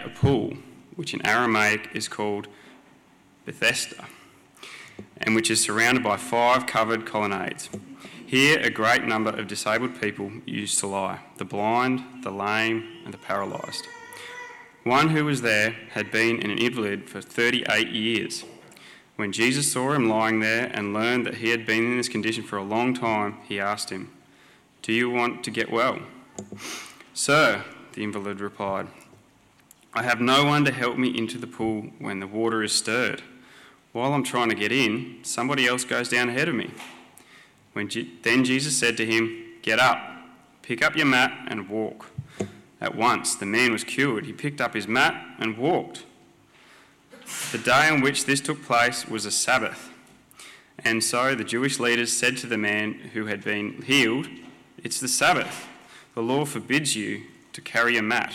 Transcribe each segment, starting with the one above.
a pool, which in Aramaic is called Bethesda, and which is surrounded by five covered colonnades. Here, a great number of disabled people used to lie the blind, the lame, and the paralysed. One who was there had been an invalid for 38 years. When Jesus saw him lying there and learned that he had been in this condition for a long time, he asked him, Do you want to get well? Sir, the invalid replied, I have no one to help me into the pool when the water is stirred. While I'm trying to get in, somebody else goes down ahead of me. When then Jesus said to him, Get up, pick up your mat, and walk. At once the man was cured. He picked up his mat and walked. The day on which this took place was a Sabbath. And so the Jewish leaders said to the man who had been healed, It's the Sabbath. The law forbids you to carry a mat.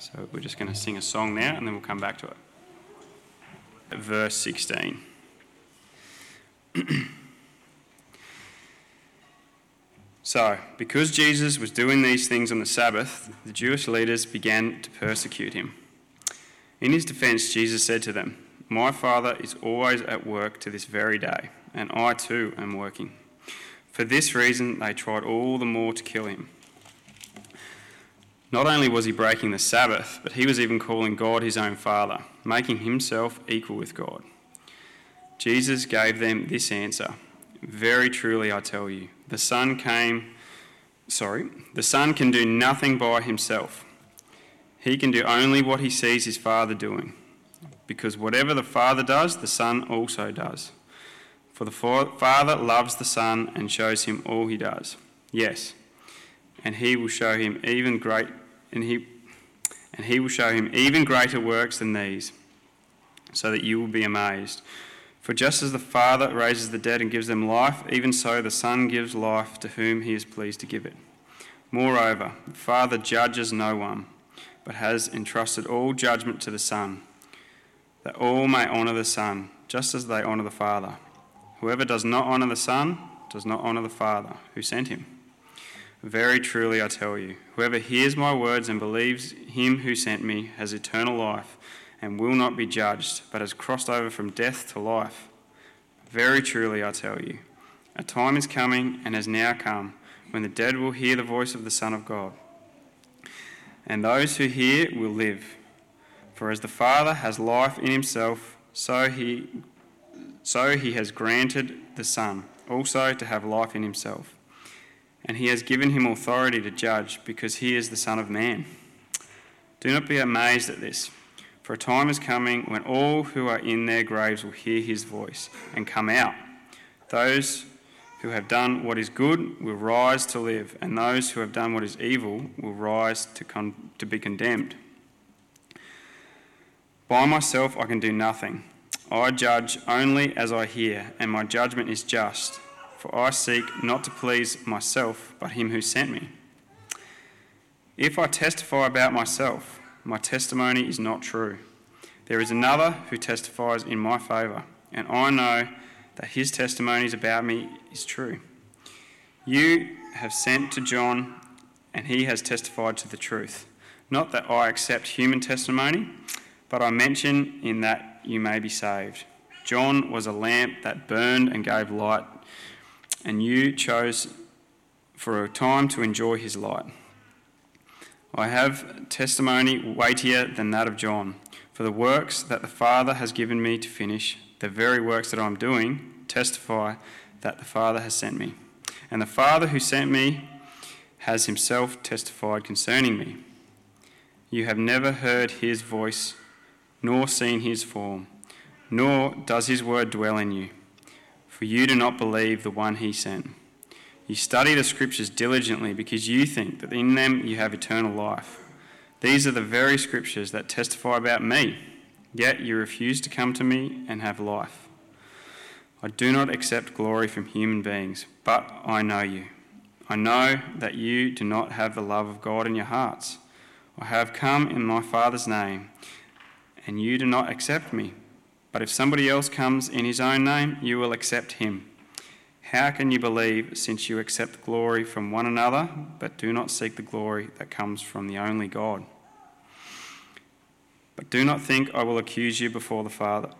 So we're just going to sing a song now and then we'll come back to it. Verse 16. so, because Jesus was doing these things on the Sabbath, the Jewish leaders began to persecute him. In his defense, Jesus said to them, My Father is always at work to this very day, and I too am working. For this reason, they tried all the more to kill him. Not only was he breaking the Sabbath, but he was even calling God his own Father, making himself equal with God. Jesus gave them this answer Very truly, I tell you, the Son came, sorry, the Son can do nothing by himself. He can do only what he sees his Father doing, because whatever the Father does, the Son also does. For the Father loves the Son and shows him all he does. Yes, and he will show him even great and he and he will show him even greater works than these, so that you will be amazed. For just as the Father raises the dead and gives them life, even so the Son gives life to whom he is pleased to give it. Moreover, the Father judges no one but has entrusted all judgment to the Son, that all may honour the Son, just as they honour the Father. Whoever does not honour the Son does not honour the Father who sent him. Very truly I tell you, whoever hears my words and believes him who sent me has eternal life and will not be judged, but has crossed over from death to life. Very truly I tell you, a time is coming and has now come when the dead will hear the voice of the Son of God and those who hear will live. For as the Father has life in himself, so he, so he has granted the Son also to have life in himself. And he has given him authority to judge, because he is the Son of Man. Do not be amazed at this, for a time is coming when all who are in their graves will hear his voice and come out. Those who have done what is good will rise to live, and those who have done what is evil will rise to, con- to be condemned. By myself I can do nothing. I judge only as I hear, and my judgment is just, for I seek not to please myself, but him who sent me. If I testify about myself, my testimony is not true. There is another who testifies in my favour, and I know that his testimonies about me is true. You have sent to John, and he has testified to the truth. Not that I accept human testimony, but I mention in that you may be saved. John was a lamp that burned and gave light, and you chose for a time to enjoy his light. I have testimony weightier than that of John, for the works that the Father has given me to finish, the very works that I am doing, testify that the Father has sent me. And the Father who sent me has himself testified concerning me. You have never heard his voice, nor seen his form, nor does his word dwell in you, for you do not believe the one he sent. You study the scriptures diligently because you think that in them you have eternal life. These are the very scriptures that testify about me, yet you refuse to come to me and have life. I do not accept glory from human beings, but I know you. I know that you do not have the love of God in your hearts. I have come in my Father's name, and you do not accept me. But if somebody else comes in his own name, you will accept him. How can you believe since you accept glory from one another, but do not seek the glory that comes from the only God? But do not think I will accuse you before the Father.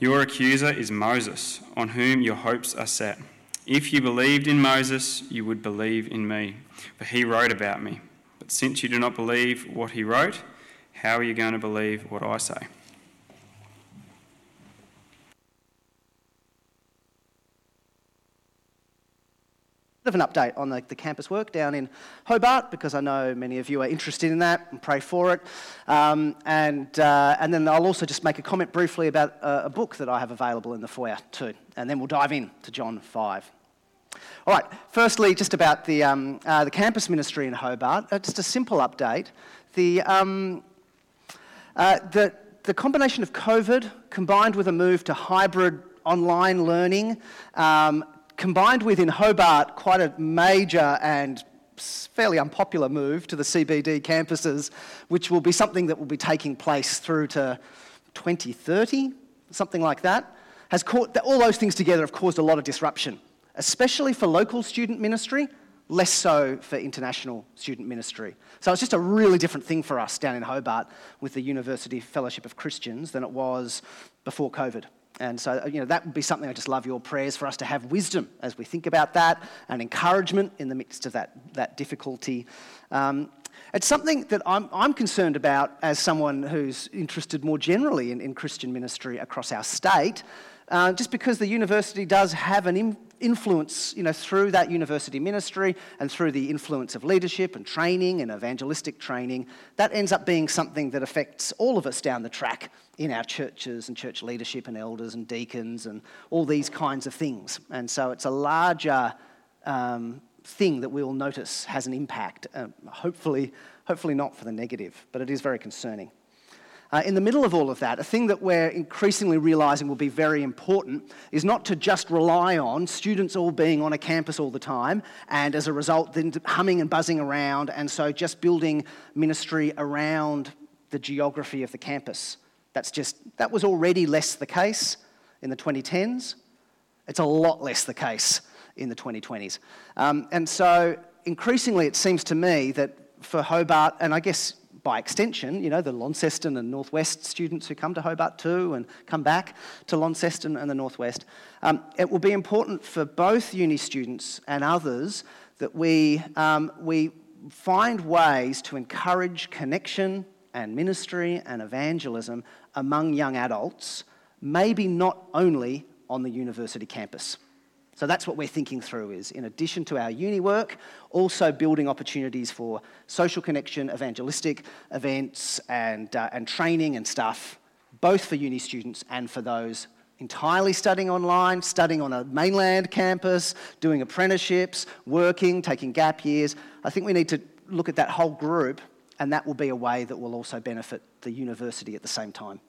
Your accuser is Moses, on whom your hopes are set. If you believed in Moses, you would believe in me, for he wrote about me. But since you do not believe what he wrote, how are you going to believe what I say? Of an update on the, the, campus work down in Hobart because I know many of you are interested in that and pray for it. Um, and, uh, and then I'll also just make a comment briefly about a, a, book that I have available in the foyer too. And then we'll dive in to John 5. All right, firstly, just about the, um, uh, the campus ministry in Hobart. Uh, just a simple update. The, um, uh, the, the combination of COVID combined with a move to hybrid online learning um, combined with in Hobart quite a major and fairly unpopular move to the CBD campuses, which will be something that will be taking place through to 2030, something like that, has caught, all those things together have caused a lot of disruption, especially for local student ministry, less so for international student ministry. So it's just a really different thing for us down in Hobart with the University Fellowship of Christians than it was before COVID. And so, you know, that would be something I just love your prayers for us to have wisdom as we think about that and encouragement in the midst of that, that difficulty. Um, it's something that I'm, I'm, concerned about as someone who's interested more generally in, in Christian ministry across our state, uh, just because the university does have an influence, you know, through that university ministry and through the influence of leadership and training and evangelistic training, that ends up being something that affects all of us down the track in our churches and church leadership and elders and deacons and all these kinds of things. And so it's a larger um, thing that we'll notice has an impact. Uh, hopefully, hopefully not for the negative, but it is very concerning. Uh, in the middle of all of that, a thing that we're increasingly realizing will be very important is not to just rely on students all being on a campus all the time and as a result then humming and buzzing around and so just building ministry around the geography of the campus. That's just, that was already less the case in the 2010s. It's a lot less the case in the 2020s. Um, and so increasingly it seems to me that for Hobart, and I guess by extension, you know, the Launceston and Northwest students who come to Hobart too and come back to Launceston and the Northwest, um, it will be important for both uni students and others that we, um, we find ways to encourage connection and ministry and evangelism among young adults, maybe not only on the university campus. So that's what we're thinking through is in addition to our uni work, also building opportunities for social connection, evangelistic events and, uh, and training and stuff, both for uni students and for those entirely studying online, studying on a mainland campus, doing apprenticeships, working, taking gap years. I think we need to look at that whole group and that will be a way that will also benefit the university at the same time.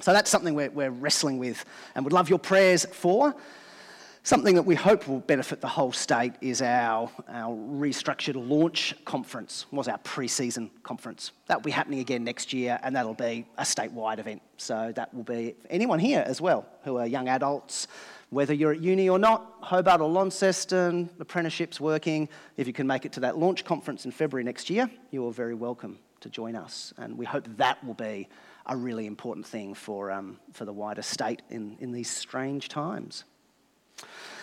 So that's something we're, we're wrestling with and would love your prayers for. Something that we hope will benefit the whole state is our, our restructured launch conference, was our pre-season conference. That will be happening again next year, and that'll be a statewide event. So that will be anyone here as well who are young adults, whether you're at uni or not, Hobart or Launceston, apprenticeships working. If you can make it to that launch conference in February next year, you are very welcome to join us. And we hope that will be a really important thing for, um, for the wider state in, in these strange times.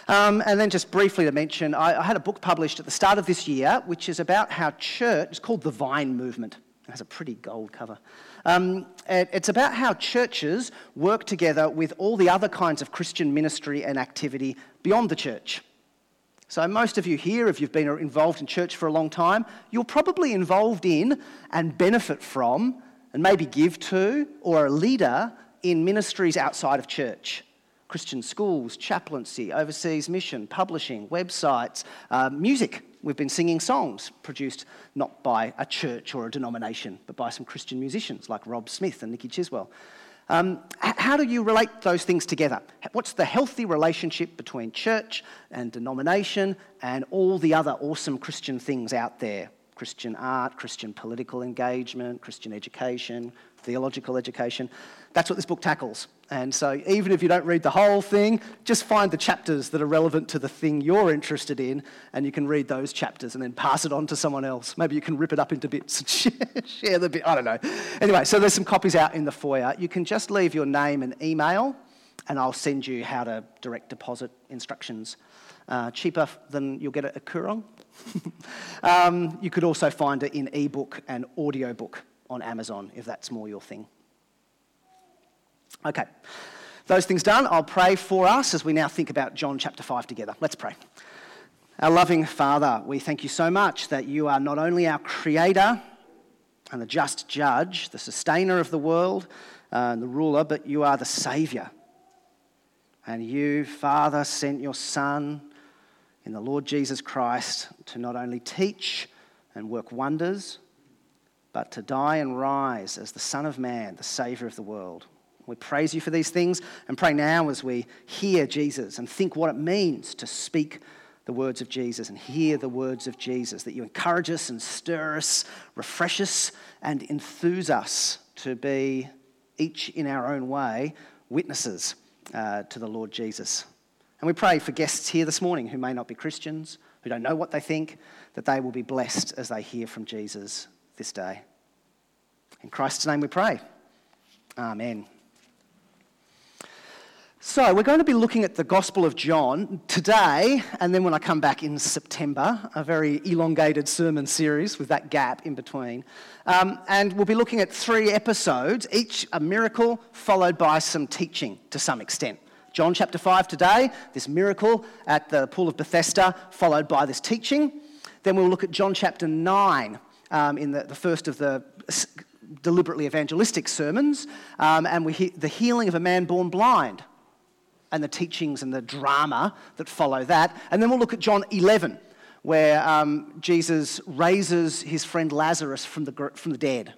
Um, and then just briefly to mention, I, I, had a book published at the start of this year, which is about how church, it's called The Vine Movement. It has a pretty gold cover. Um, it, it's about how churches work together with all the other kinds of Christian ministry and activity beyond the church. So, most of you here, if you've been involved in church for a long time, you're probably involved in and benefit from, and maybe give to, or a leader in ministries outside of church. Christian schools, chaplaincy, overseas mission, publishing, websites, uh, music, we've been singing songs produced not by a church or a denomination, but by some Christian musicians like Rob Smith and Nicky Chiswell. Um, how do you relate those things together? What's the healthy relationship between church and denomination and all the other awesome Christian things out there? Christian art, Christian political engagement, Christian education, theological education. That's what this book tackles. And so, even if you don't read the whole thing, just find the chapters that are relevant to the thing you're interested in, and you can read those chapters and then pass it on to someone else. Maybe you can rip it up into bits and share, the bit. I don't know. Anyway, so there's some copies out in the foyer. You can just leave your name and email, and I'll send you how to direct deposit instructions. Uh, cheaper than you'll get at a Koorong. um, you could also find it in ebook and audiobook on Amazon if that's more your thing. Okay, those things done, I'll pray for us as we now think about John chapter 5 together. Let's pray. Our loving Father, we thank you so much that you are not only our creator and the just judge, the sustainer of the world uh, and the ruler, but you are the Saviour. And you, Father, sent your Son in the Lord Jesus Christ to not only teach and work wonders, but to die and rise as the Son of Man, the Saviour of the world. We praise you for these things and pray now as we hear Jesus and think what it means to speak the words of Jesus and hear the words of Jesus, that you encourage us and stir us, refresh us, and enthuse us to be, each in our own way, witnesses uh, to the Lord Jesus. And we pray for guests here this morning who may not be Christians, who don't know what they think, that they will be blessed as they hear from Jesus this day. In Christ's name we pray. Amen. So, we're going to be looking at the Gospel of John today, and then when I come back in September, a very elongated sermon series with that gap in between. Um, and we'll be looking at three episodes, each a miracle followed by some teaching to some extent. John chapter 5 today, this miracle at the Pool of Bethesda, followed by this teaching. Then we'll look at John chapter 9 um, in the, the first of the deliberately evangelistic sermons, um, and we hear the healing of a man born blind and the teachings and the drama that follow that. And then we'll look at John 11, where um, Jesus raises his friend Lazarus from the, from the dead.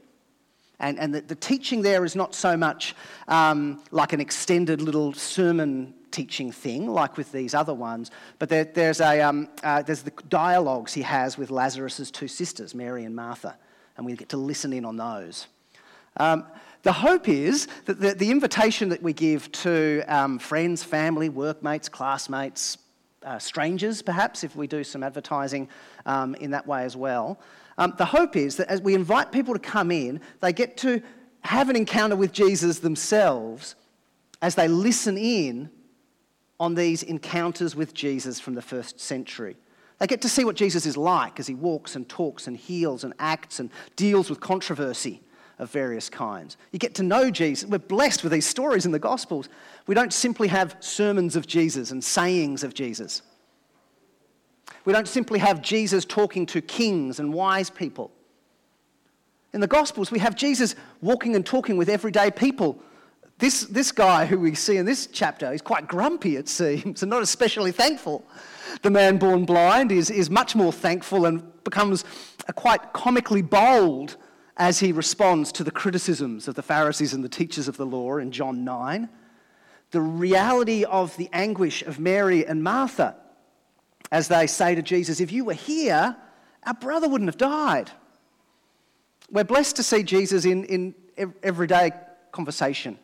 And, and the, the teaching there is not so much um, like an extended little sermon teaching thing, like with these other ones, but there, there's, a, um, uh, there's the dialogues he has with Lazarus's two sisters, Mary and Martha, and we get to listen in on those. Um, the hope is that the, the invitation that we give to um, friends, family, workmates, classmates, uh, strangers, perhaps, if we do some advertising um, in that way as well, um, the hope is that as we invite people to come in, they get to have an encounter with Jesus themselves as they listen in on these encounters with Jesus from the first century. They get to see what Jesus is like as he walks and talks and heals and acts and deals with controversy of various kinds. You get to know Jesus. We're blessed with these stories in the Gospels. We don't simply have sermons of Jesus and sayings of Jesus. We don't simply have Jesus talking to kings and wise people. In the Gospels, we have Jesus walking and talking with everyday people. This, this guy who we see in this chapter is quite grumpy, it seems, and not especially thankful. The man born blind is, is much more thankful and becomes a quite comically bold as he responds to the criticisms of the Pharisees and the teachers of the law in John 9, the reality of the anguish of Mary and Martha as they say to Jesus, If you were here, our brother wouldn't have died. We're blessed to see Jesus in, in everyday conversation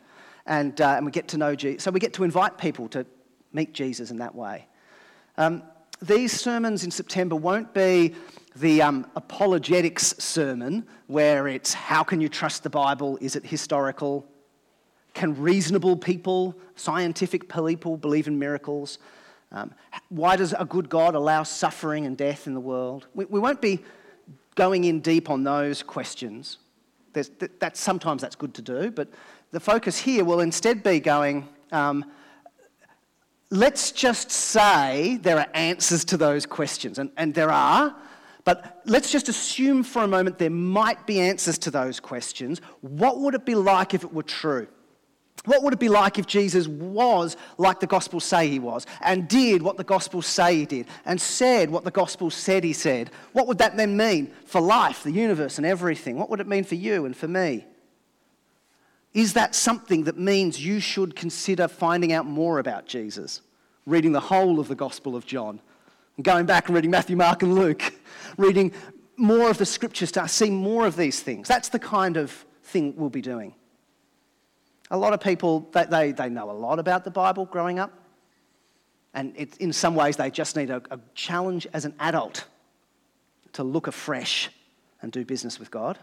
and, uh, and we get to know Jesus. So we get to invite people to meet Jesus in that way. Um, these sermons in September won't be the um, apologetics sermon, where it's how can you trust the Bible? Is it historical? Can reasonable people, scientific people, believe in miracles? Um, why does a good God allow suffering and death in the world? We, we won't be going in deep on those questions. There's, that, sometimes that's good to do, but the focus here will instead be going, um, let's just say there are answers to those questions, and, and there are, but let's just assume for a moment there might be answers to those questions. What would it be like if it were true? What would it be like if Jesus was like the Gospels say he was, and did what the Gospels say he did, and said what the Gospels said he said? What would that then mean for life, the universe, and everything? What would it mean for you and for me? Is that something that means you should consider finding out more about Jesus? Reading the whole of the Gospel of John, going back and reading Matthew, Mark, and Luke, reading more of the scriptures to see more of these things. That's the kind of thing we'll be doing. A lot of people, they, they, they know a lot about the Bible growing up. And it, in some ways, they just need a, a challenge as an adult to look afresh and do business with God.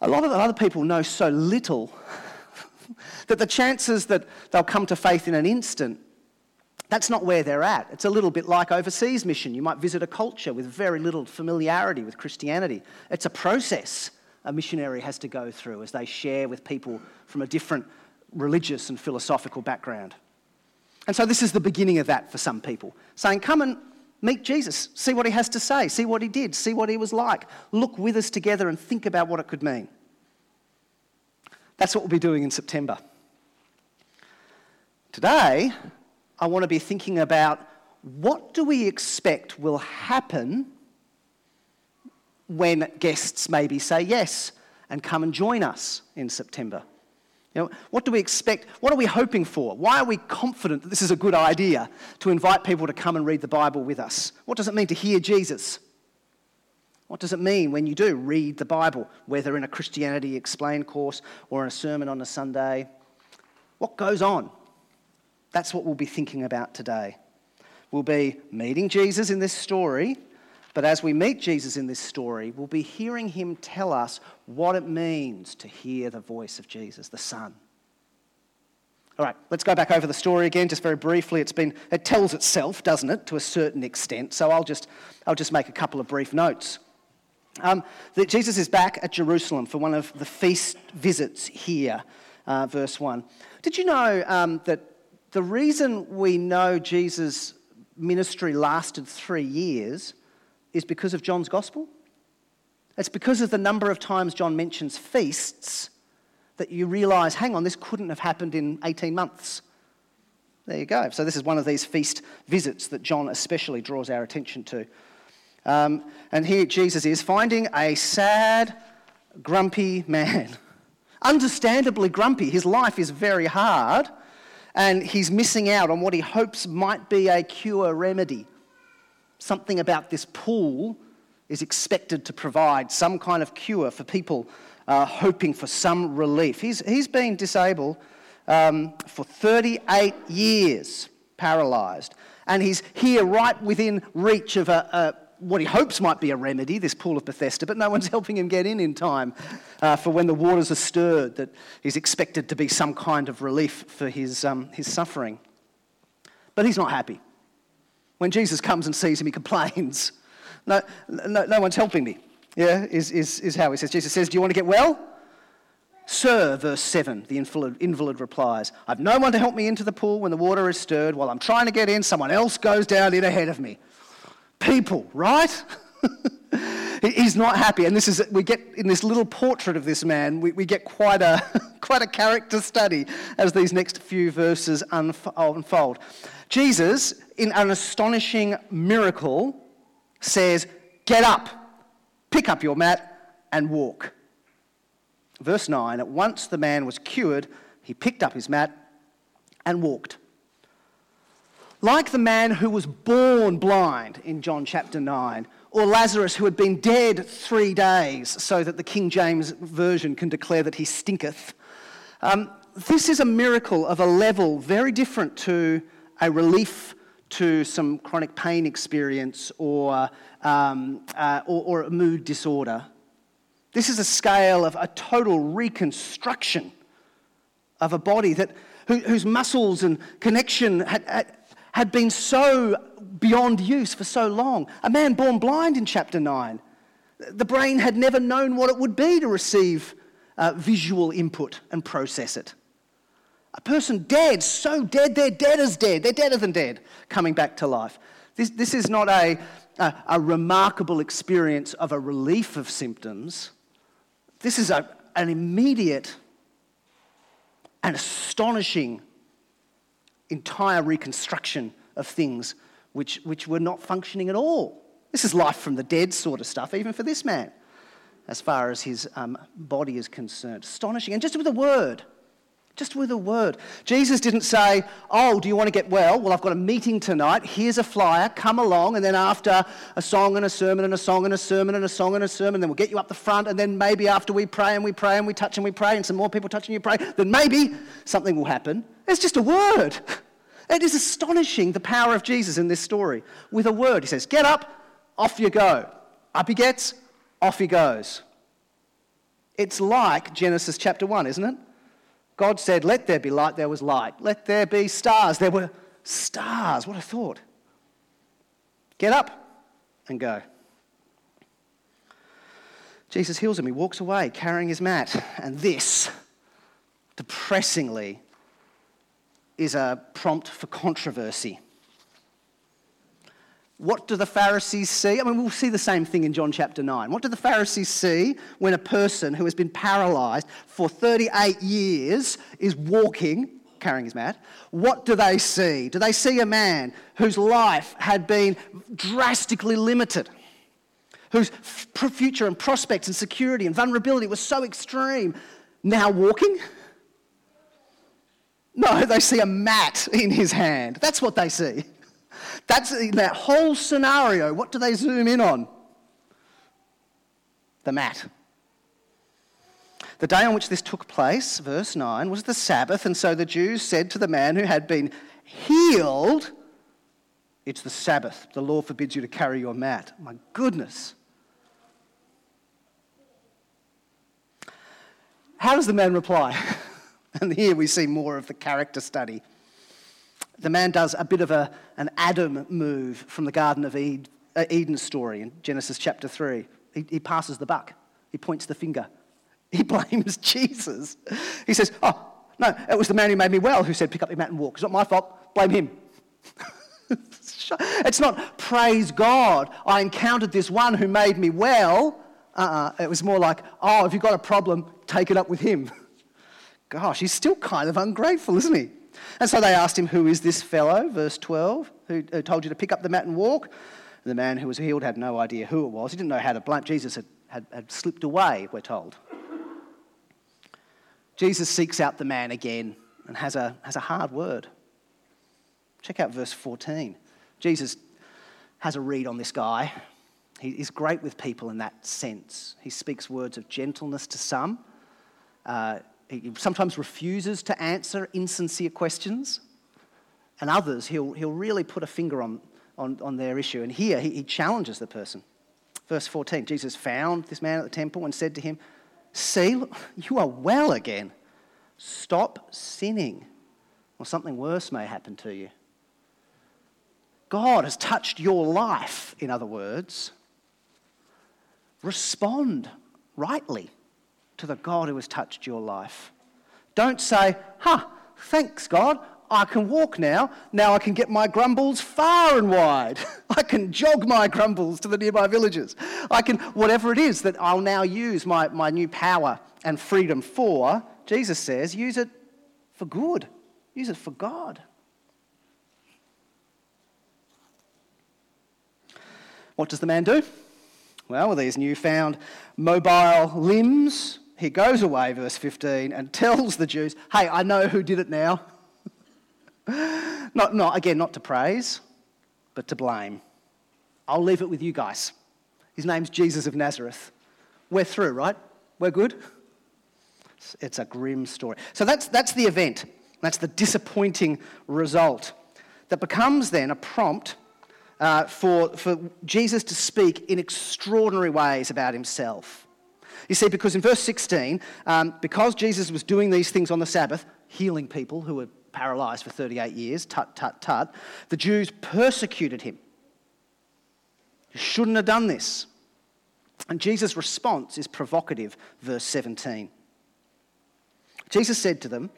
A lot of other people know so little that the chances that they'll come to faith in an instant, that's not where they're at. It's a little bit like overseas mission. You might visit a culture with very little familiarity with Christianity. It's a process a missionary has to go through as they share with people from a different religious and philosophical background. And so this is the beginning of that for some people, saying, Come and meet Jesus, see what he has to say, see what he did, see what he was like, look with us together and think about what it could mean. That's what we'll be doing in September. Today, I want to be thinking about what do we expect will happen when guests maybe say yes and come and join us in September. You know, what do we expect? What are we hoping for? Why are we confident that this is a good idea to invite people to come and read the Bible with us? What does it mean to hear Jesus? What does it mean when you do read the Bible, whether in a Christianity Explained course or in a sermon on a Sunday? What goes on? That's what we'll be thinking about today. We'll be meeting Jesus in this story but as we meet Jesus in this story, we'll be hearing him tell us what it means to hear the voice of Jesus, the Son. All right, let's go back over the story again, just very briefly. It's been, it tells itself, doesn't it, to a certain extent. So I'll just, I'll just make a couple of brief notes. Um, that Jesus is back at Jerusalem for one of the feast visits here, uh, verse 1. Did you know um, that the reason we know Jesus' ministry lasted three years is because of John's gospel. It's because of the number of times John mentions feasts that you realize, hang on, this couldn't have happened in 18 months. There you go. So, this is one of these feast visits that John especially draws our attention to. Um, and here Jesus is finding a sad, grumpy man. Understandably grumpy. His life is very hard, and he's missing out on what he hopes might be a cure remedy something about this pool is expected to provide some kind of cure for people uh, hoping for some relief. He's, he's been disabled um, for 38 years, paralysed. And he's here right within reach of a, a, what he hopes might be a remedy, this pool of Bethesda, but no one's helping him get in in time uh, for when the waters are stirred, that he's expected to be some kind of relief for his, um, his suffering. But he's not happy. When Jesus comes and sees him, he complains. No, no, no one's helping me, yeah, is, is, is how he says. Jesus says, Do you want to get well? Sir, verse 7, the invalid, invalid replies, I've no one to help me into the pool when the water is stirred. While I'm trying to get in, someone else goes down in ahead of me. People, right? He's not happy. And this is, we get in this little portrait of this man, we, we get quite a, quite a character study as these next few verses unfold. Jesus, in an astonishing miracle, says, Get up, pick up your mat, and walk. Verse 9 At once the man was cured, he picked up his mat and walked. Like the man who was born blind in John chapter 9, or Lazarus who had been dead three days, so that the King James Version can declare that he stinketh. Um, this is a miracle of a level very different to a relief to some chronic pain experience or, um, uh, or, or, a mood disorder. This is a scale of a total reconstruction of a body that, whose muscles and connection had, had, had been so beyond use for so long. A man born blind in chapter 9. The brain had never known what it would be to receive uh, visual input and process it. A person dead, so dead, they're dead as dead. They're deader than dead, coming back to life. This, this is not a, a, a remarkable experience of a relief of symptoms. This is a, an immediate and astonishing entire reconstruction of things which, which were not functioning at all. This is life from the dead sort of stuff, even for this man, as far as his um, body is concerned. Astonishing. And just with a word, just with a word. Jesus didn't say, Oh, do you want to get well? Well, I've got a meeting tonight. Here's a flyer. Come along. And then after a song and a sermon and a song and a sermon and a song and a sermon, then we'll get you up the front. And then maybe after we pray and we pray and we touch and we pray and some more people touch and you pray, then maybe something will happen. It's just a word. It is astonishing the power of Jesus in this story. With a word, he says, Get up, off you go. Up he gets, off he goes. It's like Genesis chapter 1, isn't it? God said, Let there be light, there was light. Let there be stars, there were stars. What a thought. Get up and go. Jesus heals him. He walks away carrying his mat. And this, depressingly, is a prompt for controversy. What do the Pharisees see? I mean, we'll see the same thing in John chapter 9. What do the Pharisees see when a person who has been paralyzed for 38 years is walking, carrying his mat? What do they see? Do they see a man whose life had been drastically limited? Whose future and prospects and security and vulnerability was so extreme, now walking? No, they see a mat in his hand. That's what they see. That's in that whole scenario. What do they zoom in on? The mat. The day on which this took place, verse 9, was the Sabbath, and so the Jews said to the man who had been healed, It's the Sabbath. The law forbids you to carry your mat. My goodness. How does the man reply? And here we see more of the character study. The man does a bit of a, an Adam move from the Garden of Eden, uh, Eden story in Genesis chapter 3. He, he passes the buck, he points the finger, he blames Jesus. He says, Oh, no, it was the man who made me well who said, Pick up your mat and walk. It's not my fault, blame him. it's not praise God, I encountered this one who made me well. Uh-uh. It was more like, Oh, if you've got a problem, take it up with him. Gosh, he's still kind of ungrateful, isn't he? And so they asked him, Who is this fellow, verse 12, who, who told you to pick up the mat and walk? And the man who was healed had no idea who it was. He didn't know how to blame. Jesus had, had, had slipped away, we're told. Jesus seeks out the man again and has a, has a hard word. Check out verse 14. Jesus has a read on this guy. He is great with people in that sense. He speaks words of gentleness to some, uh, he sometimes refuses to answer insincere questions, and others he'll, he'll really put a finger on, on, on their issue. And here he, he challenges the person. Verse 14 Jesus found this man at the temple and said to him, See, you are well again. Stop sinning, or something worse may happen to you. God has touched your life, in other words. Respond rightly to the God who has touched your life. Don't say, huh, thanks God, I can walk now. Now I can get my grumbles far and wide. I can jog my grumbles to the nearby villages. I can, whatever it is that I'll now use my, my new power and freedom for, Jesus says, use it for good. Use it for God. What does the man do? Well, with these newfound mobile limbs, he goes away, verse 15, and tells the Jews, Hey, I know who did it now. not, not, again, not to praise, but to blame. I'll leave it with you guys. His name's Jesus of Nazareth. We're through, right? We're good? It's a grim story. So that's, that's the event. That's the disappointing result that becomes then a prompt uh, for, for Jesus to speak in extraordinary ways about himself. You see, because in verse 16, um, because Jesus was doing these things on the Sabbath, healing people who were paralyzed for 38 years, tut, tut, tut, the Jews persecuted him. You shouldn't have done this. And Jesus' response is provocative, verse 17. Jesus said to them,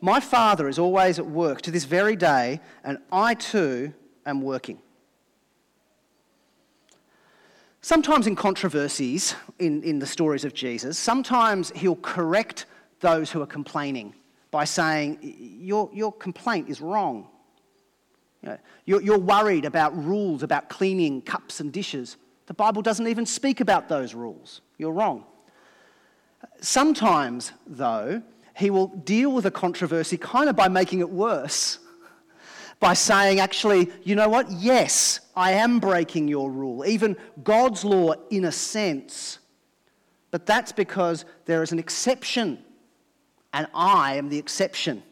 My Father is always at work to this very day, and I too am working. Sometimes in controversies in, in the stories of Jesus, sometimes he'll correct those who are complaining by saying, Your, your complaint is wrong. You know, you're, you're worried about rules about cleaning cups and dishes. The Bible doesn't even speak about those rules. You're wrong. Sometimes, though, he will deal with a controversy kind of by making it worse. By saying, actually, you know what? Yes, I am breaking your rule, even God's law in a sense. But that's because there is an exception, and I am the exception.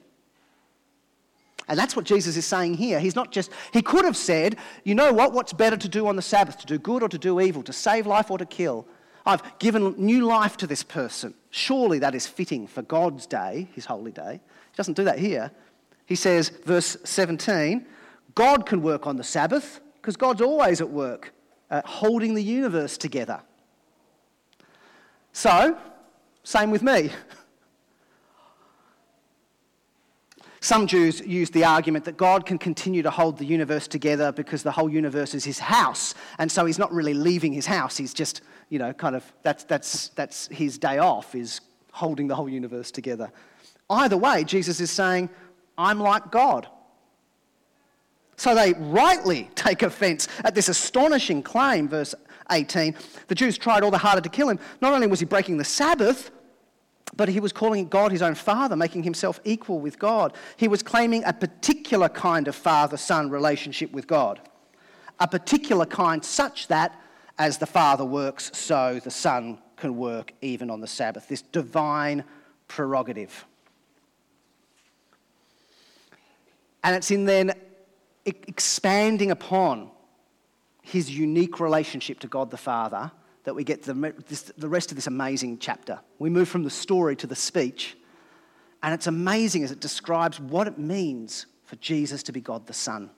And that's what Jesus is saying here. He's not just, he could have said, you know what, what's better to do on the Sabbath, to do good or to do evil, to save life or to kill? I've given new life to this person. Surely that is fitting for God's day, his holy day. He doesn't do that here. He says, verse 17, God can work on the Sabbath because God's always at work, uh, holding the universe together. So, same with me. Some Jews use the argument that God can continue to hold the universe together because the whole universe is his house. And so he's not really leaving his house. He's just, you know, kind of, that's, that's, that's his day off, is holding the whole universe together. Either way, Jesus is saying, I'm like God. So they rightly take offense at this astonishing claim, verse 18. The Jews tried all the harder to kill him. Not only was he breaking the Sabbath, but he was calling God his own father, making himself equal with God. He was claiming a particular kind of father son relationship with God. A particular kind such that as the father works, so the son can work even on the Sabbath. This divine prerogative. And it's in then expanding upon his unique relationship to God the Father that we get the, rest of this amazing chapter. We move from the story to the speech, and it's amazing as it describes what it means for Jesus to be God the Son,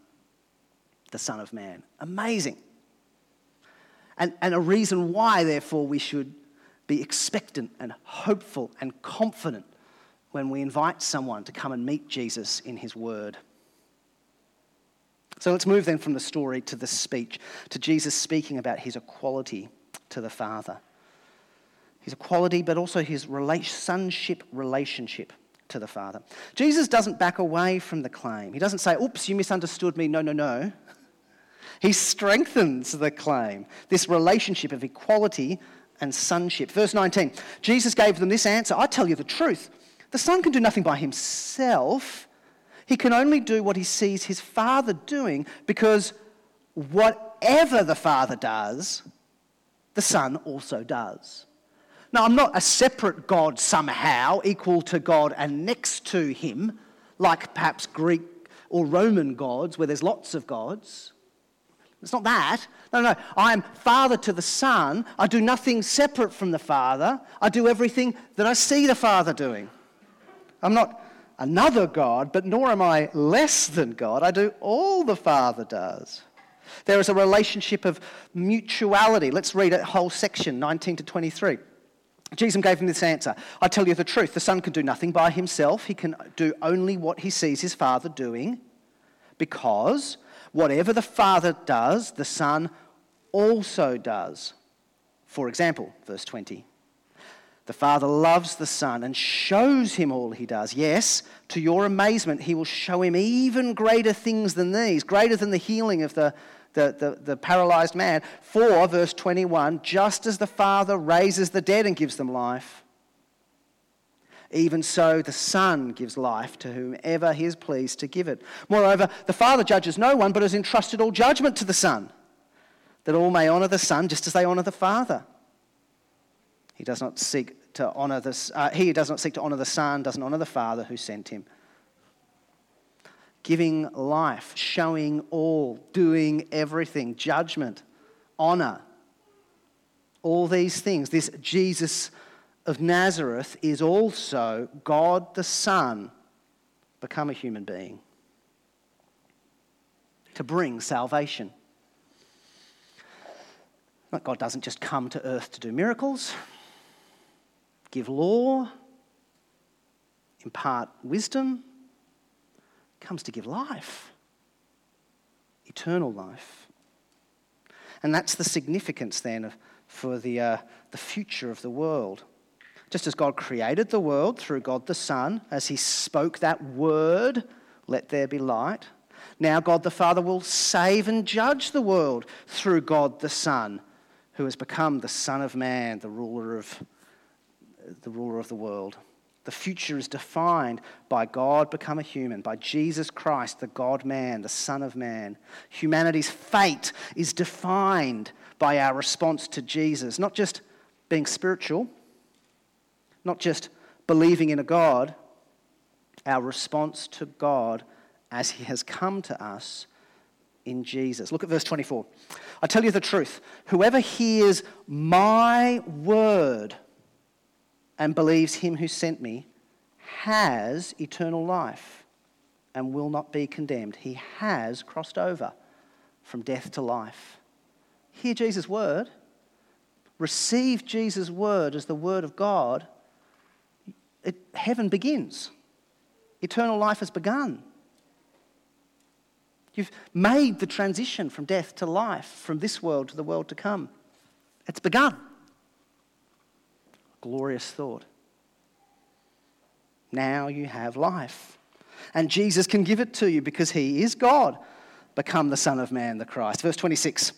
the Son of Man. Amazing. And, and a reason why, therefore, we should be expectant and hopeful and confident when we invite someone to come and meet Jesus in his word. So let's move then from the story to the speech, to Jesus speaking about his equality to the Father. His equality, but also his sonship relationship to the Father. Jesus doesn't back away from the claim. He doesn't say, oops, you misunderstood me. No, no, no. He strengthens the claim, this relationship of equality and sonship. Verse 19 Jesus gave them this answer I tell you the truth. The Son can do nothing by himself, he can only do what he sees his Father doing because whatever the Father does, the Son also does. Now, I'm not a separate God somehow, equal to God and next to Him, like perhaps Greek or Roman gods, where there's lots of gods. It's not that. No, no. I am Father to the Son. I do nothing separate from the Father. I do everything that I see the Father doing. I'm not another God, but nor am I less than God. I do all the Father does. There is a relationship of mutuality. Let's read a whole section, 19 to 23. Jesus gave him this answer I tell you the truth, the Son can do nothing by himself. He can do only what he sees his Father doing, because whatever the Father does, the Son also does. For example, verse 20. The Father loves the Son and shows him all he does. Yes, to your amazement, he will show him even greater things than these, greater than the healing of the the, the, the paralyzed man. For, verse 21, just as the Father raises the dead and gives them life, even so the Son gives life to whomever he is pleased to give it. Moreover, the Father judges no one, but has entrusted all judgment to the Son, that all may honour the Son just as they honour the Father. He does not seek to honour the, uh, he does not seek to honour the Son, doesn't honour the Father who sent him giving life, showing all, doing everything, judgment, honor. All these things. This Jesus of Nazareth is also God the Son become a human being to bring salvation. But God doesn't just come to earth to do miracles, give law, impart wisdom, comes to give life, eternal life. And that's the significance then of, for the, uh, the future of the world. Just as God created the world through God the Son, as he spoke that word, let there be light, now God the Father will save and judge the world through God the Son, who has become the Son of Man, the ruler of the ruler of the world. The future is defined by God become a human, by Jesus Christ, the God man, the Son of Man. Humanity's fate is defined by our response to Jesus, not just being spiritual, not just believing in a God, our response to God as he has come to us in Jesus. Look at verse 24. I tell you the truth whoever hears my word, and believes him who sent me has eternal life and will not be condemned. He has crossed over from death to life. Hear Jesus' word, receive Jesus' word as the word of God. It, heaven begins, eternal life has begun. You've made the transition from death to life, from this world to the world to come. It's begun. Glorious thought. Now you have life. And Jesus can give it to you because he is God. Become the Son of Man, the Christ. Verse 26.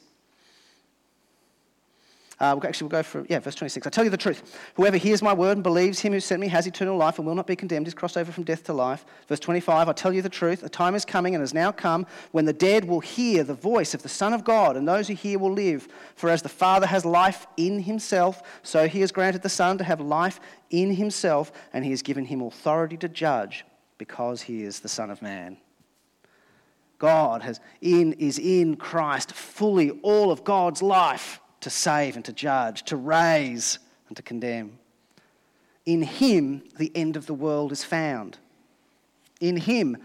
Uh, we'll actually, we'll go for, yeah, verse 26. I tell you the truth. Whoever hears my word and believes him who sent me has eternal life and will not be condemned. He's crossed over from death to life. Verse 25. I tell you the truth. The time is coming and has now come when the dead will hear the voice of the Son of God, and those who hear will live. For as the Father has life in himself, so he has granted the Son to have life in himself, and he has given him authority to judge because he is the Son of Man. God has in, is in Christ fully all of God's life to save and to judge, to raise and to condemn. In him, the end of the world is found. In him,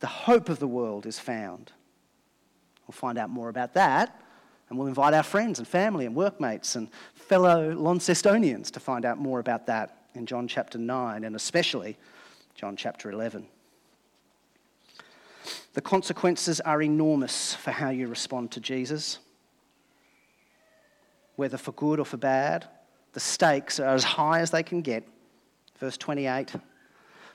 the hope of the world is found. We'll find out more about that, and we'll invite our friends and family and workmates and fellow Launcestonians to find out more about that in John chapter 9 and especially John chapter 11. The consequences are enormous for how you respond to Jesus whether for good or for bad. The stakes are as high as they can get. Verse 28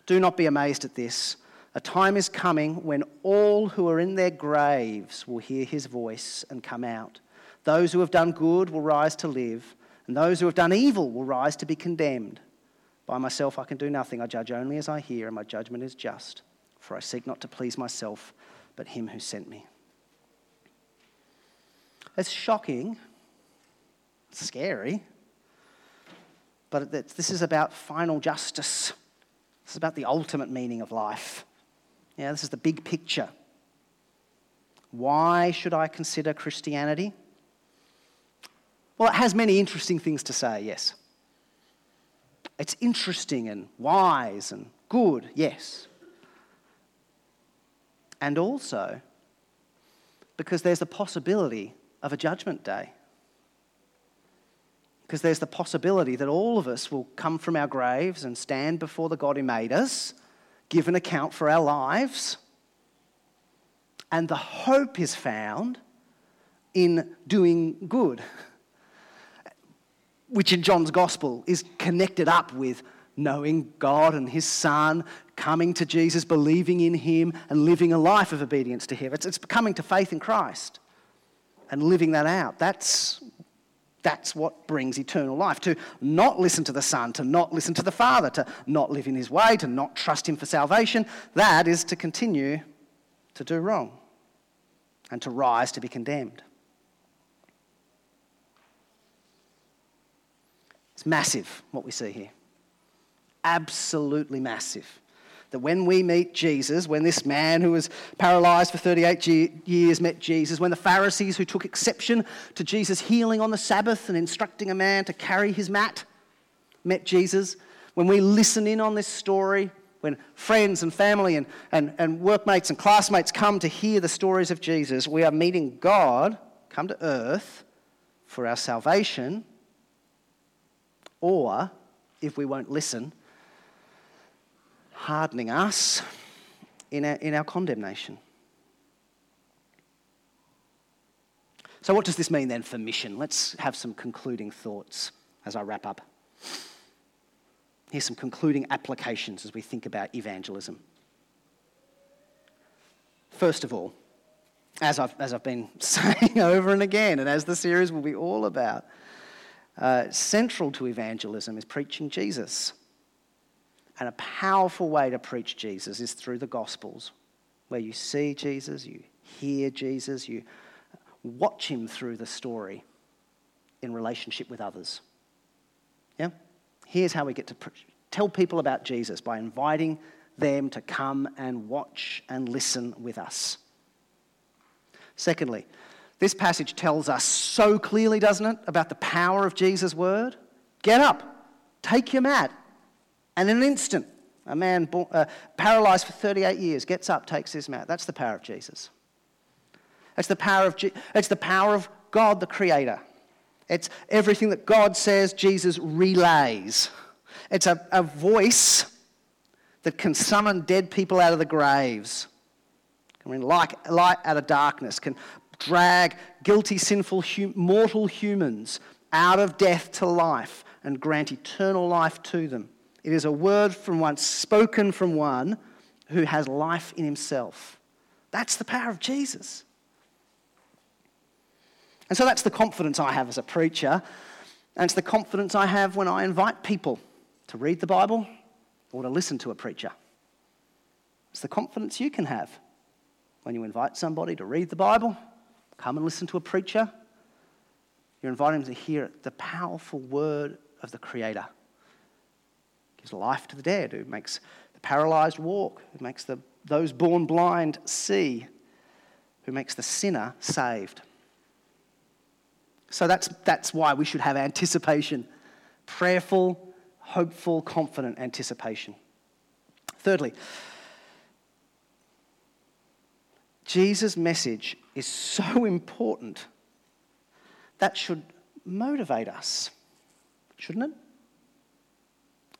Do not be amazed at this. A time is coming when all who are in their graves will hear his voice and come out. Those who have done good will rise to live, and those who have done evil will rise to be condemned. By myself I can do nothing. I judge only as I hear, and my judgment is just. For I seek not to please myself, but him who sent me. It's shocking scary. But this is about final justice. This is about the ultimate meaning of life. Yeah, this is the big picture. Why should I consider Christianity? Well, it has many interesting things to say, yes. It's interesting and wise and good, yes. And also because there's a possibility of a judgment day. Because there's the possibility that all of us will come from our graves and stand before the God who made us, give an account for our lives. And the hope is found in doing good, which in John's gospel is connected up with knowing God and His Son, coming to Jesus, believing in Him, and living a life of obedience to Him. It's, it's coming to faith in Christ and living that out. That's that's what brings eternal life. To not listen to the Son, to not listen to the Father, to not live in His way, to not trust Him for salvation, that is to continue to do wrong and to rise to be condemned. It's massive what we see here. Absolutely massive that when we meet Jesus, when this man who was paralyzed for 38 years met Jesus, when the Pharisees who took exception to Jesus healing on the Sabbath and instructing a man to carry his mat met Jesus, when we listen in on this story, when friends and family and, and, and workmates and classmates come to hear the stories of Jesus, we are meeting God come to earth for our salvation, or if we won't listen, hardening us in our, in our condemnation. So, what does this mean then for mission? Let's have some concluding thoughts as I wrap up. Here's some concluding applications as we think about evangelism. First of all, as I've, as I've been saying over and again, and as the series will be all about, uh, central to evangelism is preaching Jesus. And a powerful way to preach Jesus is through the Gospels, where you see Jesus, you hear Jesus, you watch him through the story in relationship with others. Yeah? Here's how we get to tell people about Jesus by inviting them to come and watch and listen with us. Secondly, this passage tells us so clearly, doesn't it, about the power of Jesus' word? Get up, take your mat, and in an instant, a man born, uh, paralyzed for 38 years gets up, takes his mat. That's the power of Jesus. It's the power of, it's the power of God, the Creator. It's everything that God says Jesus relays. It's a, a voice that can summon dead people out of the graves, can bring light, light out of darkness, can drag guilty, sinful, hum, mortal humans out of death to life and grant eternal life to them. It is a word from one, spoken from one who has life in himself. That's the power of Jesus. And so that's the confidence I have as a preacher. And it's the confidence I have when I invite people to read the Bible or to listen to a preacher. It's the confidence you can have when you invite somebody to read the Bible, come and listen to a preacher. You're inviting them to hear the powerful word of the Creator gives life to the dead, who makes the paralyzed walk, who makes the, those born blind see, who makes the sinner saved. So that's, that's why we should have anticipation prayerful, hopeful, confident anticipation. Thirdly, Jesus' message is so important that should motivate us, shouldn't it?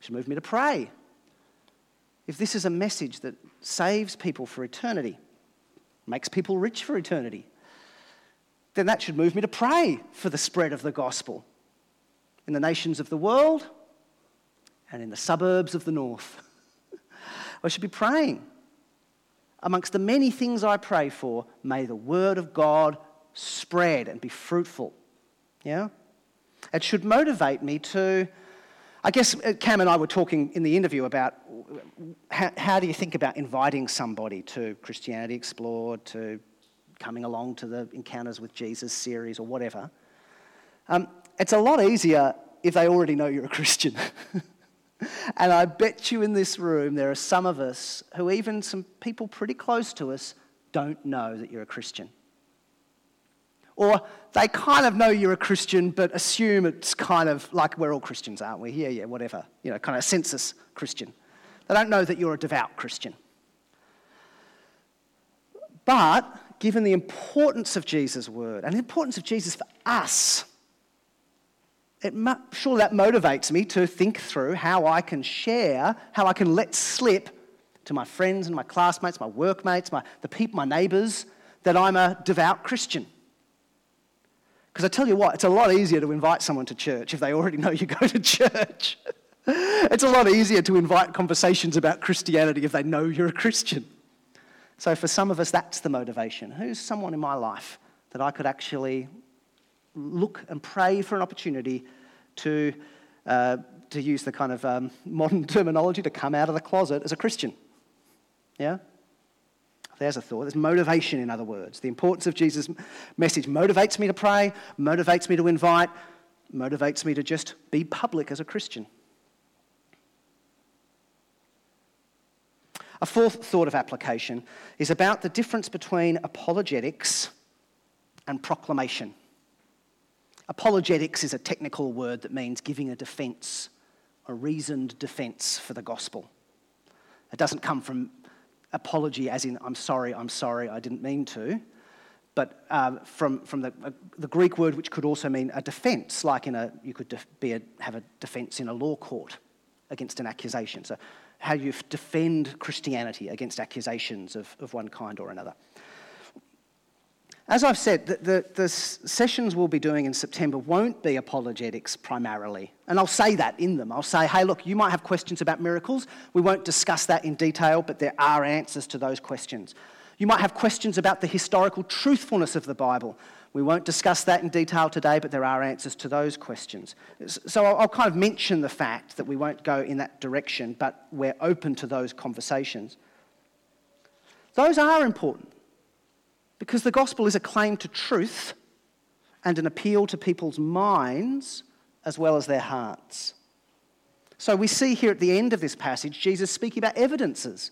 Should move me to pray. If this is a message that saves people for eternity, makes people rich for eternity, then that should move me to pray for the spread of the gospel in the nations of the world and in the suburbs of the north. I should be praying. Amongst the many things I pray for, may the word of God spread and be fruitful. Yeah? It should motivate me to I guess uh, Cam and I were talking in the interview about how, how, do you think about inviting somebody to Christianity Explored, to coming along to the Encounters with Jesus series or whatever. Um, it's a lot easier if they already know you're a Christian. and I bet you in this room there are some of us who, even some people pretty close to us, don't know that you're a Christian. Or they kind of know you're a Christian, but assume it's kind of like we're all Christians, aren't we? Yeah, yeah, whatever. You know, kind of census Christian. They don't know that you're a devout Christian. But given the importance of Jesus' word and the importance of Jesus for us, it surely that motivates me to think through how I can share, how I can let slip to my friends and my classmates, my workmates, my, the people, my neighbours, that I'm a devout Christian. Because I tell you what, it's a lot easier to invite someone to church if they already know you go to church. it's a lot easier to invite conversations about Christianity if they know you're a Christian. So for some of us, that's the motivation. Who's someone in my life that I could actually look and pray for an opportunity to, uh, to use the kind of um, modern terminology, to come out of the closet as a Christian? Yeah? There's a thought. There's motivation, in other words. The importance of Jesus' message motivates me to pray, motivates me to invite, motivates me to just be public as a Christian. A fourth thought of application is about the difference between apologetics and proclamation. Apologetics is a technical word that means giving a defense, a reasoned defense for the gospel. It doesn't come from apology, as in, I'm sorry, I'm sorry, I didn't mean to, but um, from, from the, uh, the Greek word, which could also mean a defense, like in a, you could def- be a, have a defense in a law court against an accusation. So, how you defend Christianity against accusations of, of one kind or another. As I've said, the, the, the, sessions we'll be doing in September won't be apologetics primarily. And I'll say that in them. I'll say, hey, look, you might have questions about miracles. We won't discuss that in detail, but there are answers to those questions. You might have questions about the historical truthfulness of the Bible. We won't discuss that in detail today, but there are answers to those questions. So I'll, I'll kind of mention the fact that we won't go in that direction, but we're open to those conversations. Those are important. Because the gospel is a claim to truth and an appeal to people's minds as well as their hearts. So we see here at the end of this passage Jesus speaking about evidences.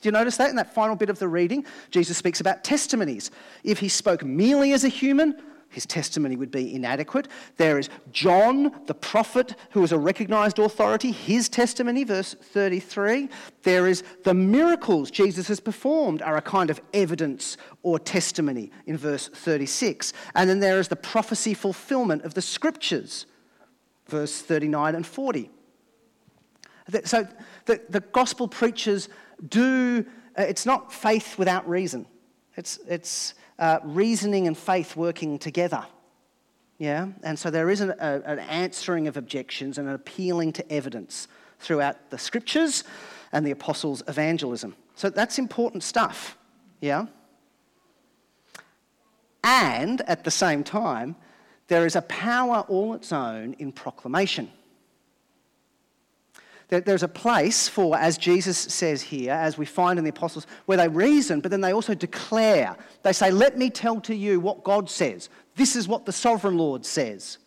Do you notice that in that final bit of the reading? Jesus speaks about testimonies. If he spoke merely as a human, his testimony would be inadequate. There is John, the prophet, who is a recognized authority, his testimony, verse 33. There is the miracles Jesus has performed are a kind of evidence or testimony in verse 36. And then there is the prophecy fulfillment of the scriptures, verse 39 and 40. So the, the gospel preachers do, uh, it's not faith without reason. It's, it's uh, reasoning and faith working together. Yeah? And so there is an, a, an answering of objections and an appealing to evidence throughout the scriptures and the apostles' evangelism. So that's important stuff. Yeah? And at the same time, there is a power all its own in proclamation. There's a place for, as Jesus says here, as we find in the apostles, where they reason, but then they also declare. They say, Let me tell to you what God says. This is what the sovereign Lord says.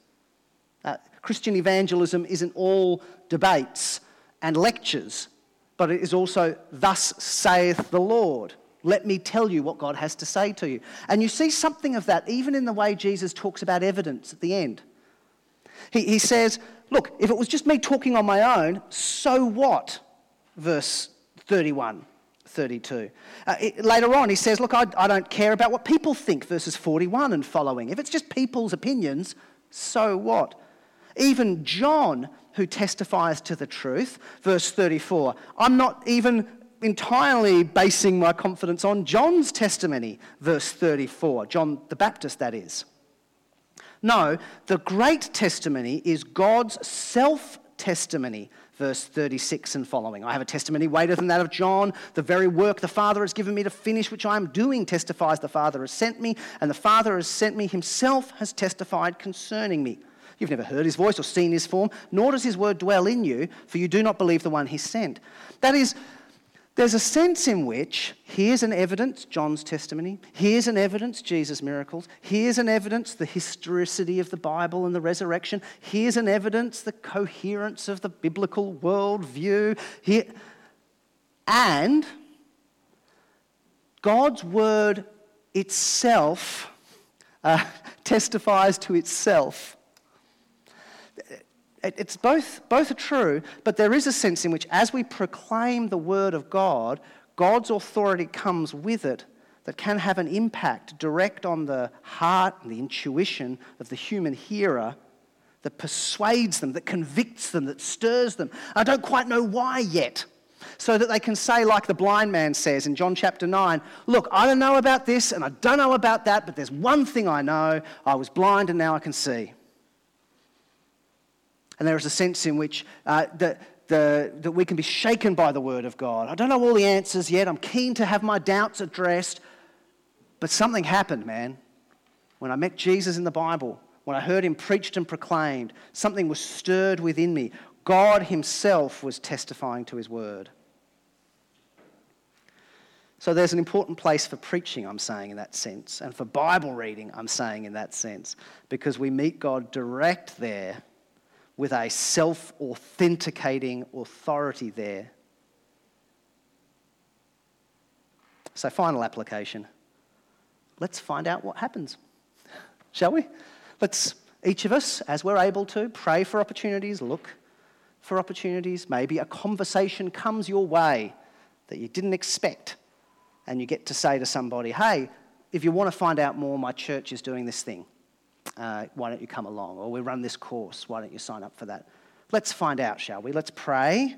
Uh, Christian evangelism isn't all debates and lectures, but it is also, Thus saith the Lord. Let me tell you what God has to say to you. And you see something of that even in the way Jesus talks about evidence at the end. He, he says, Look, if it was just me talking on my own, so what? Verse 31. 32. Uh, it, later on, he says, Look, I, I don't care about what people think, verses 41 and following. If it's just people's opinions, so what? Even John, who testifies to the truth, verse 34, I'm not even entirely basing my confidence on John's testimony, verse 34, John the Baptist, that is. No, the great testimony is God's self testimony, verse 36 and following. I have a testimony greater than that of John. The very work the Father has given me to finish, which I am doing, testifies the Father has sent me, and the Father has sent me himself has testified concerning me. You've never heard his voice or seen his form, nor does his word dwell in you, for you do not believe the one he sent. That is, there's a sense in which here's an evidence, John's testimony, here's an evidence, Jesus' miracles, here's an evidence, the historicity of the Bible and the resurrection, here's an evidence, the coherence of the biblical worldview, here, and God's word itself uh, testifies to itself it's both, both are true, but there is a sense in which as we proclaim the word of God, God's authority comes with it that can have an impact direct on the heart and the intuition of the human hearer that persuades them, that convicts them, that stirs them. I don't quite know why yet. So that they can say, like the blind man says in John chapter 9, Look, I don't know about this and I don't know about that, but there's one thing I know I was blind and now I can see. And there is a sense in which uh, the, the, that we can be shaken by the Word of God. I don't know all the answers yet. I'm keen to have my doubts addressed. But something happened, man. When I met Jesus in the Bible, when I heard him preached and proclaimed, something was stirred within me. God Himself was testifying to His Word. So there's an important place for preaching, I'm saying, in that sense, and for Bible reading, I'm saying, in that sense, because we meet God direct there with a self authenticating authority there. So, final application. Let's find out what happens, shall we? Let's, each of us, as we're able to, pray for opportunities, look for opportunities. Maybe a conversation comes your way that you didn't expect, and you get to say to somebody, hey, if you want to find out more, my church is doing this thing uh, why don't you come along? Or we run this course, why don't you sign up for that? Let's find out, shall we? Let's pray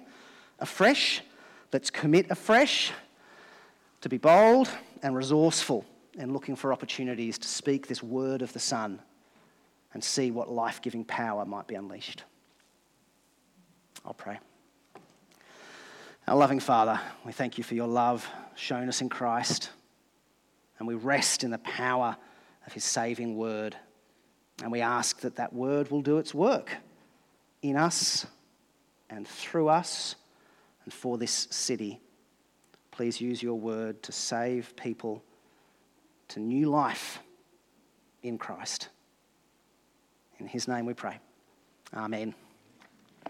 afresh. Let's commit afresh to be bold and resourceful and looking for opportunities to speak this word of the Son and see what life giving power might be unleashed. I'll pray. Our loving Father, we thank you for your love shown us in Christ, and we rest in the power of his saving word. And we ask that that word will do its work in us and through us and for this city. Please use your word to save people to new life in Christ. In his name we pray. Amen.